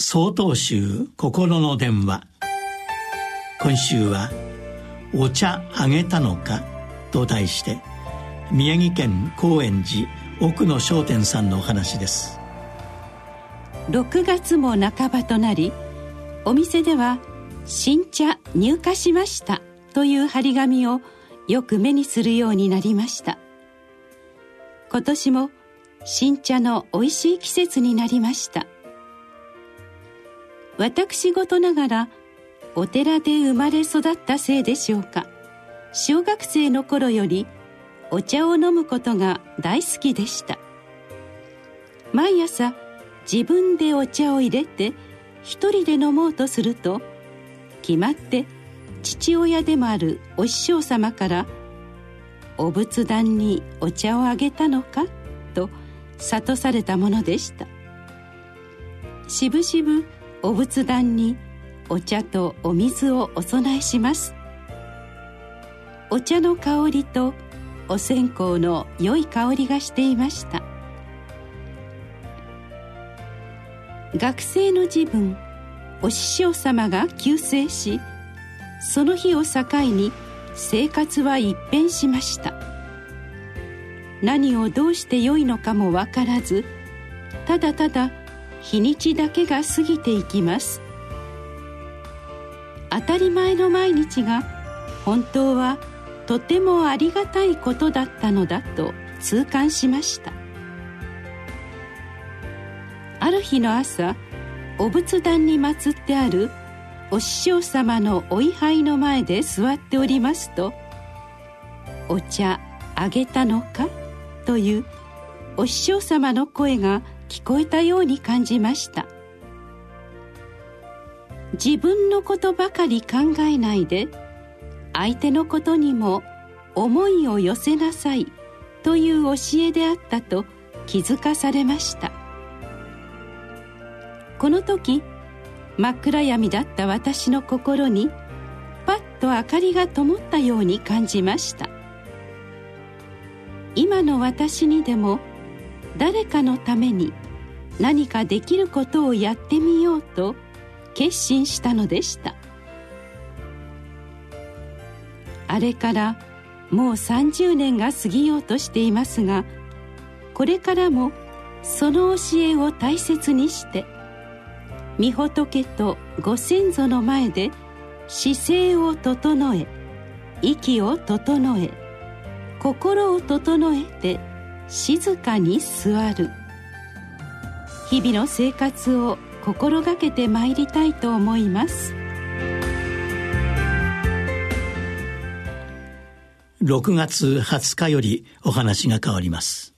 総統集心の電話。今週は「お茶あげたのか?」と題して宮城県高円寺奥野商店さんのお話です。6月も半ばとなりお店では「新茶入荷しました」という張り紙をよく目にするようになりました。今年も新茶の美味しい季節になりました。私事ながらお寺で生まれ育ったせいでしょうか小学生の頃よりお茶を飲むことが大好きでした毎朝自分でお茶を入れて一人で飲もうとすると決まって父親でもあるお師匠様から「お仏壇にお茶をあげたのか?」と諭されたものでしたしぶしぶお仏壇にお茶とお水をお供えします。お茶の香りとお線香の良い香りがしていました。学生の自分お師匠様が急逝しその日を境に生活は一変しました。何をどうしてよいのかも分からずただただ日にちだけが過ぎていきます当たり前の毎日が本当はとてもありがたいことだったのだと痛感しましたある日の朝お仏壇に祀ってあるお師匠様のお位牌の前で座っておりますと「お茶あげたのか?」というお師匠様の声が聞こえたように感じました。自分のことばかり考えないで相手のことにも思いを寄せなさいという教えであったと気づかされました。この時真っ暗闇だった私の心にパッと明かりが灯ったように感じました。今の私にでも誰かのために何かできることをやってみようと決心したのでした。あれからもう30年が過ぎようとしていますがこれからもその教えを大切にして御仏とご先祖の前で姿勢を整え息を整え心を整えて静かに座る。日々の生活を心がけてまいりたいと思います。6月20日よりお話が変わります。